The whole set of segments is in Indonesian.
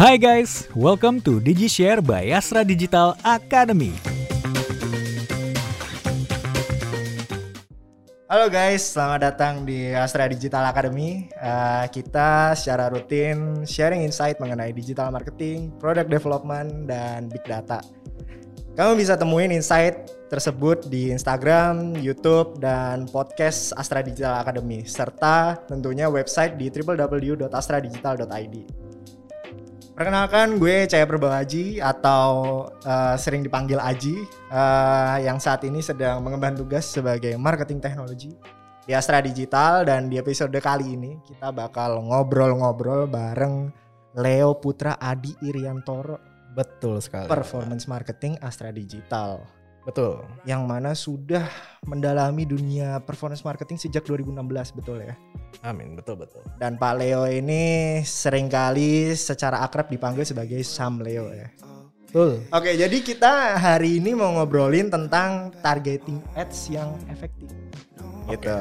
Hi guys, welcome to DigiShare by Astra Digital Academy. Halo guys, selamat datang di Astra Digital Academy. Uh, kita secara rutin sharing insight mengenai digital marketing, product development, dan big data. Kamu bisa temuin insight tersebut di Instagram, YouTube, dan podcast Astra Digital Academy, serta tentunya website di www.astradigital.id. Perkenalkan gue Cahaya Perbawaji atau uh, sering dipanggil Aji uh, yang saat ini sedang mengemban tugas sebagai marketing teknologi di Astra Digital dan di episode kali ini kita bakal ngobrol-ngobrol bareng Leo Putra Adi Iriantoro Betul sekali. Performance Marketing Astra Digital. Betul. Yang mana sudah mendalami dunia performance marketing sejak 2016 betul ya? Amin, betul betul. Dan Pak Leo ini sering kali secara akrab dipanggil sebagai Sam Leo ya. Betul. Oke, jadi kita hari ini mau ngobrolin tentang targeting ads yang efektif. Gitu.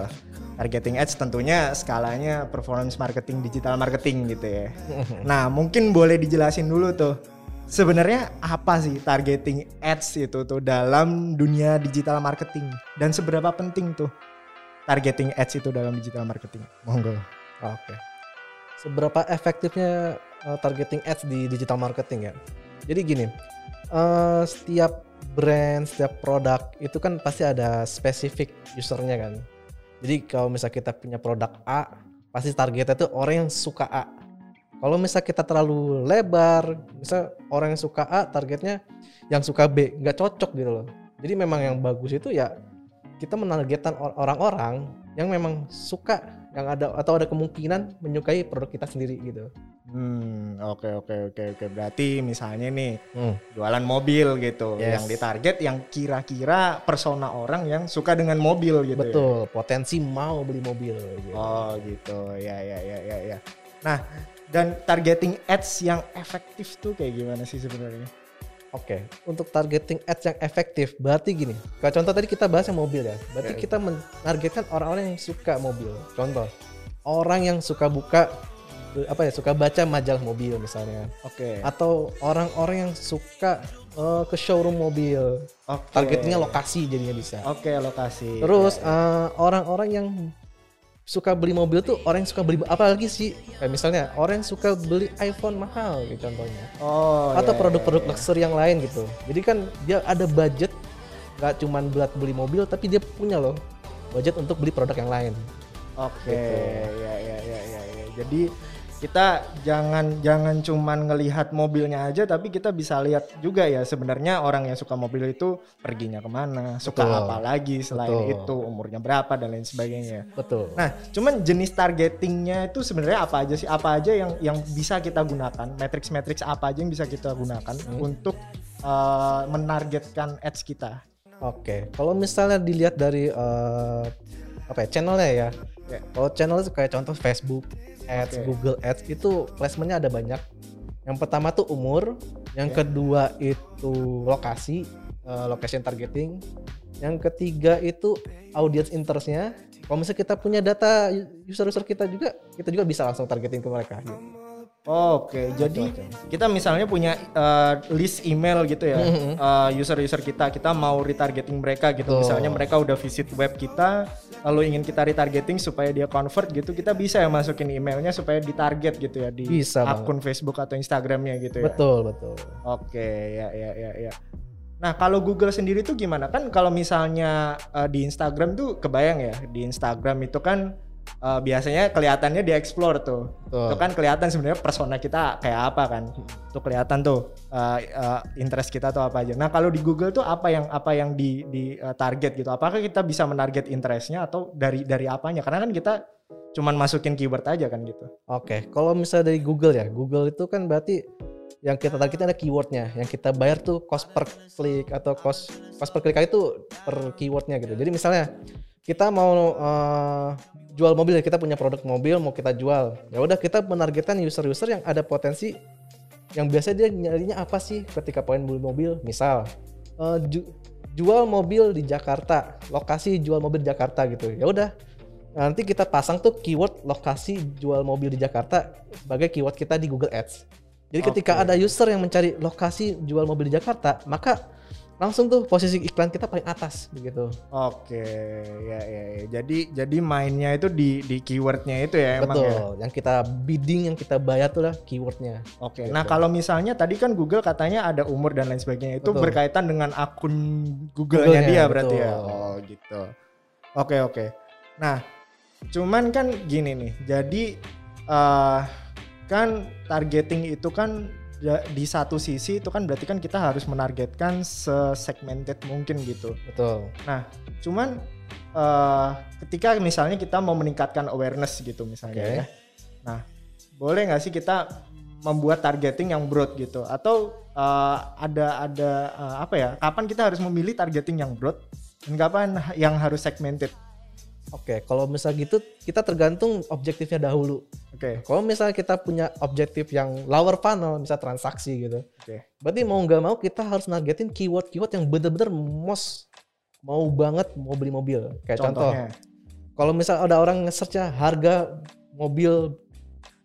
Targeting ads tentunya skalanya performance marketing, digital marketing gitu ya. nah, mungkin boleh dijelasin dulu tuh sebenarnya apa sih targeting ads itu tuh dalam dunia digital marketing dan seberapa penting tuh targeting ads itu dalam digital marketing? Monggo. Oke. Okay. Seberapa efektifnya uh, targeting ads di digital marketing ya? Jadi gini, uh, setiap brand, setiap produk itu kan pasti ada spesifik usernya kan. Jadi kalau misalnya kita punya produk A, pasti targetnya tuh orang yang suka A kalau misal kita terlalu lebar, misal orang yang suka A targetnya yang suka B, nggak cocok gitu loh. Jadi memang yang bagus itu ya kita menargetkan orang-orang yang memang suka yang ada atau ada kemungkinan menyukai produk kita sendiri gitu. Hmm, oke okay, oke okay, oke okay, oke. Berarti misalnya nih hmm. jualan mobil gitu, yes. yang ditarget yang kira-kira persona orang yang suka dengan mobil gitu. Ya? Betul, ya? potensi mau beli mobil. Gitu. Oh gitu, ya ya ya ya ya. Nah, dan targeting ads yang efektif tuh kayak gimana sih sebenarnya? Oke, okay. untuk targeting ads yang efektif berarti gini. Kalau contoh tadi kita bahas yang mobil ya. Berarti okay. kita menargetkan orang-orang yang suka mobil. Contoh, orang yang suka buka apa ya, suka baca majalah mobil misalnya. Oke. Okay. Atau orang-orang yang suka uh, ke showroom mobil. Okay. Targetnya lokasi jadinya bisa. Oke, okay, lokasi. Terus ya, ya. Uh, orang-orang yang suka beli mobil tuh orang yang suka beli apalagi sih kayak misalnya orang yang suka beli iPhone mahal gitu contohnya oh atau iya, produk-produk iya, iya. luxury yang lain gitu jadi kan dia ada budget nggak cuman buat beli mobil tapi dia punya loh budget untuk beli produk yang lain oke okay. gitu. ya ya ya ya jadi kita jangan jangan cuman ngelihat mobilnya aja tapi kita bisa lihat juga ya sebenarnya orang yang suka mobil itu perginya ke mana suka betul. apa lagi selain betul. itu umurnya berapa dan lain sebagainya betul nah cuman jenis targetingnya itu sebenarnya apa aja sih apa aja yang yang bisa kita gunakan matrix matrix apa aja yang bisa kita gunakan hmm. untuk uh, menargetkan ads kita oke okay. kalau misalnya dilihat dari uh, apa ya channelnya ya yeah. kalau channel itu kayak contoh Facebook Ads, okay. Google Ads itu placementnya ada banyak. Yang pertama tuh umur, yang okay. kedua itu lokasi, uh, location targeting, yang ketiga itu audience interestnya. Kalau misalnya kita punya data user-user kita juga, kita juga bisa langsung targeting ke mereka. Gitu. Oke, jadi kita misalnya punya uh, list email gitu ya, mm-hmm. uh, user-user kita, kita mau retargeting mereka gitu. Betul. Misalnya mereka udah visit web kita, lalu ingin kita retargeting supaya dia convert gitu, kita bisa ya masukin emailnya supaya ditarget gitu ya di bisa akun banget. Facebook atau Instagramnya gitu ya. Betul betul. Oke, ya ya ya ya. Nah kalau Google sendiri tuh gimana? Kan kalau misalnya uh, di Instagram tuh kebayang ya, di Instagram itu kan uh, biasanya kelihatannya di explore tuh. Tuh. Itu kan kelihatan sebenarnya persona kita kayak apa kan. Tuh kelihatan tuh uh, uh, interest kita tuh apa aja. Nah, kalau di Google tuh apa yang apa yang di di uh, target gitu. Apakah kita bisa menarget interestnya atau dari dari apanya? Karena kan kita cuman masukin keyword aja kan gitu. Oke, okay. kalau misalnya dari Google ya, Google itu kan berarti yang kita targetnya ada keywordnya, yang kita bayar tuh cost per klik atau cost cost per klik itu per keywordnya gitu. Jadi misalnya kita mau uh, jual mobil kita punya produk mobil mau kita jual. Ya udah kita menargetkan user-user yang ada potensi yang biasa dia nyarinya apa sih ketika pengen beli mobil? Misal uh, ju jual mobil di Jakarta lokasi jual mobil di Jakarta gitu. Ya udah nanti kita pasang tuh keyword lokasi jual mobil di Jakarta sebagai keyword kita di Google Ads Jadi ketika Oke. ada user yang mencari lokasi jual mobil di Jakarta, maka langsung tuh posisi iklan kita paling atas begitu. Oke, ya, ya, ya. Jadi jadi mainnya itu di di keywordnya itu ya emang Betul. ya. Yang kita bidding, yang kita bayar tuh lah keywordnya. Oke. Gitu. Nah kalau misalnya tadi kan Google katanya ada umur dan lain sebagainya itu Betul. berkaitan dengan akun Google-nya Google-nya, dia berarti ya. betul. Oh gitu. Oke oke. Nah cuman kan gini nih. Jadi eh kan targeting itu kan ya, di satu sisi itu kan berarti kan kita harus menargetkan se-segmented mungkin gitu. Betul. Cuman eh ketika misalnya kita mau meningkatkan awareness gitu misalnya Oke. ya. Nah, boleh nggak sih kita membuat targeting yang broad gitu atau eh, ada ada eh, apa ya? Kapan kita harus memilih targeting yang broad dan kapan yang harus segmented? Oke, kalau misal gitu kita tergantung objektifnya dahulu. Oke. Kalau misalnya kita punya objektif yang lower funnel, misal transaksi gitu. Oke. Berarti mau nggak mau kita harus nargetin keyword-keyword yang bener-bener most mau banget mau beli mobil. Kayak contoh, Contohnya. kalau misal ada orang nge-search harga mobil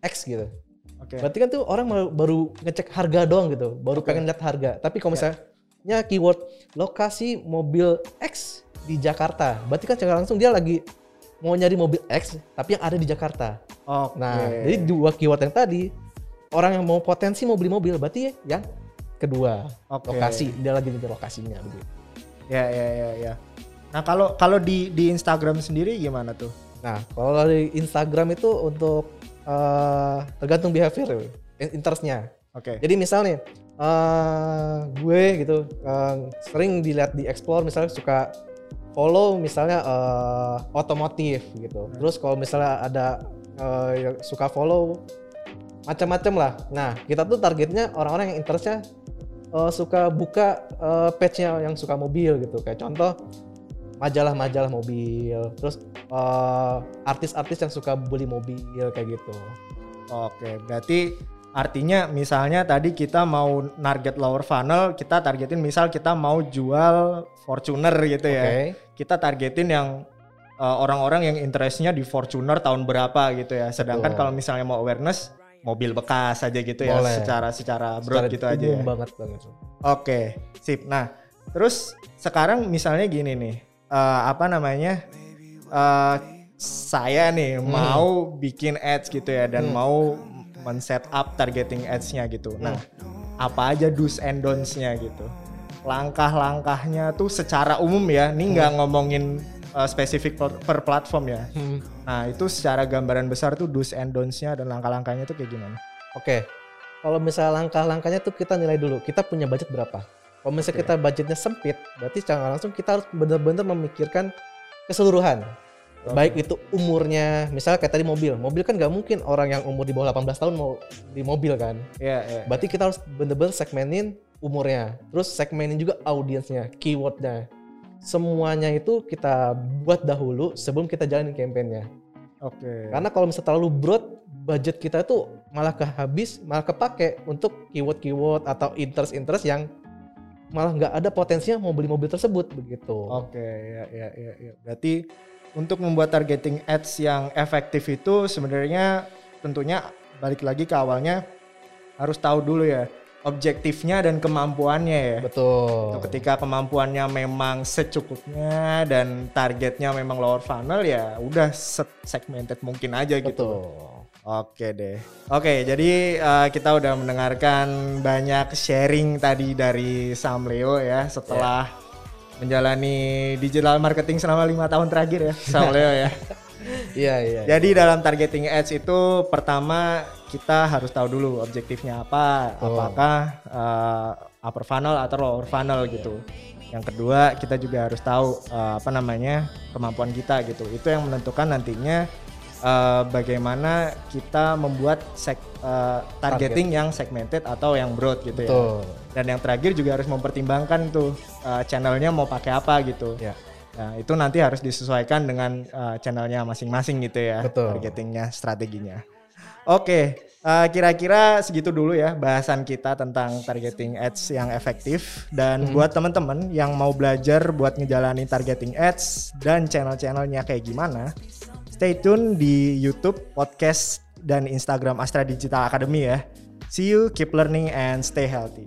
X gitu. Oke. Berarti kan tuh orang baru- ngecek harga doang gitu, baru Oke. pengen lihat harga. Tapi kalau Ya. misalnya keyword lokasi mobil X di Jakarta, berarti kan secara langsung dia lagi mau nyari mobil X tapi yang ada di Jakarta. Oke. Nah, jadi dua keyword yang tadi orang yang mau potensi mau beli mobil berarti ya yang kedua Oke. lokasi dia lagi nyari lokasinya begitu. Ya ya ya ya. Nah, kalau kalau di di Instagram sendiri gimana tuh? Nah, kalau di Instagram itu untuk eh, tergantung behavior in- interestnya. Oke. Jadi misalnya eh gue gitu eh, sering dilihat di explore misalnya suka follow misalnya eh, otomotif gitu. Terus kalau misalnya ada eh, yang suka follow macam-macam lah. Nah kita tuh targetnya orang-orang yang interestnya eh, suka buka eh, page-nya yang suka mobil gitu. Kayak contoh majalah-majalah mobil. Terus eh, artis-artis yang suka beli mobil kayak gitu. Oke, berarti artinya misalnya tadi kita mau target lower funnel, kita targetin misal kita mau jual Fortuner gitu ya. Kita targetin yang uh, orang-orang yang interestnya di Fortuner tahun berapa gitu ya. Sedangkan kalau misalnya mau awareness mobil bekas aja gitu ya, Boleh. secara secara broad Secara gitu aja ya. banget banget. Oke, sip. Nah, terus sekarang misalnya gini nih, eh, apa namanya? eh, saya nih Hmm. mau bikin ads gitu ya dan Hmm. mau men-set up targeting ads-nya gitu. Nah, Hmm. apa aja do's and don'ts-nya gitu? Langkah-langkahnya tuh secara umum ya, ini nggak ngomongin eh, spesifik per, per platform ya. Hmm. Nah, itu secara gambaran besar tuh do's and don'ts-nya dan langkah-langkahnya tuh kayak gimana? Oke. Kalau misalnya langkah-langkahnya tuh kita nilai dulu. Kita punya budget berapa? Kalau misalnya Oke. kita budgetnya sempit, berarti secara langsung kita harus benar-benar memikirkan keseluruhan. Oke. Baik itu umurnya, misalnya kayak tadi mobil. Mobil kan nggak mungkin orang yang umur di bawah 18 tahun mau di mobil kan. Iya, iya. Berarti kita harus benar-benar segmenin umurnya. Terus segmenin juga audiensnya, keywordnya. Semuanya itu kita buat dahulu sebelum kita jalanin campaign-nya. Oke. Karena kalau misalnya terlalu broad, budget kita itu malah kehabis, malah kepake untuk keyword-keyword atau interest-interest yang malah nggak ada potensinya mau beli mobil tersebut begitu. Oke, ya, ya, ya, ya. Berarti untuk membuat targeting ads yang efektif itu sebenarnya tentunya balik lagi ke awalnya harus tahu dulu ya objektifnya dan kemampuannya ya. Betul. Itu Ketika kemampuannya memang secukupnya dan targetnya memang lower funnel ya udah segmented mungkin aja gitu. Betul. Oke deh. Oke, jadi eh, kita udah mendengarkan banyak sharing tadi dari Sam Leo ya setelah menjalani digital marketing selama lima tahun terakhir ya, Sam Leo ya. Iya iya. Jadi dalam targeting ads itu pertama kita harus tahu dulu objektifnya apa, Betul. apakah eh, upper funnel atau lower funnel gitu. Yang kedua kita juga harus tahu eh, apa namanya kemampuan kita gitu. Itu yang menentukan nantinya eh, bagaimana kita membuat seg- eh, targeting yang segmented atau yang broad gitu ya. Betul. Dan yang terakhir juga harus mempertimbangkan tuh eh, channelnya mau pakai apa gitu. Ya. Nah, itu nanti harus disesuaikan dengan uh, channelnya masing-masing gitu ya, Betul. targetingnya, strateginya. Oke, uh, kira-kira segitu dulu ya bahasan kita tentang targeting ads yang efektif. Dan Hmm. buat teman-teman yang mau belajar buat ngejalanin targeting ads dan channel-channelnya kayak gimana, stay tune di YouTube, podcast, dan Instagram Astra Digital Academy ya. See you, keep learning and stay healthy.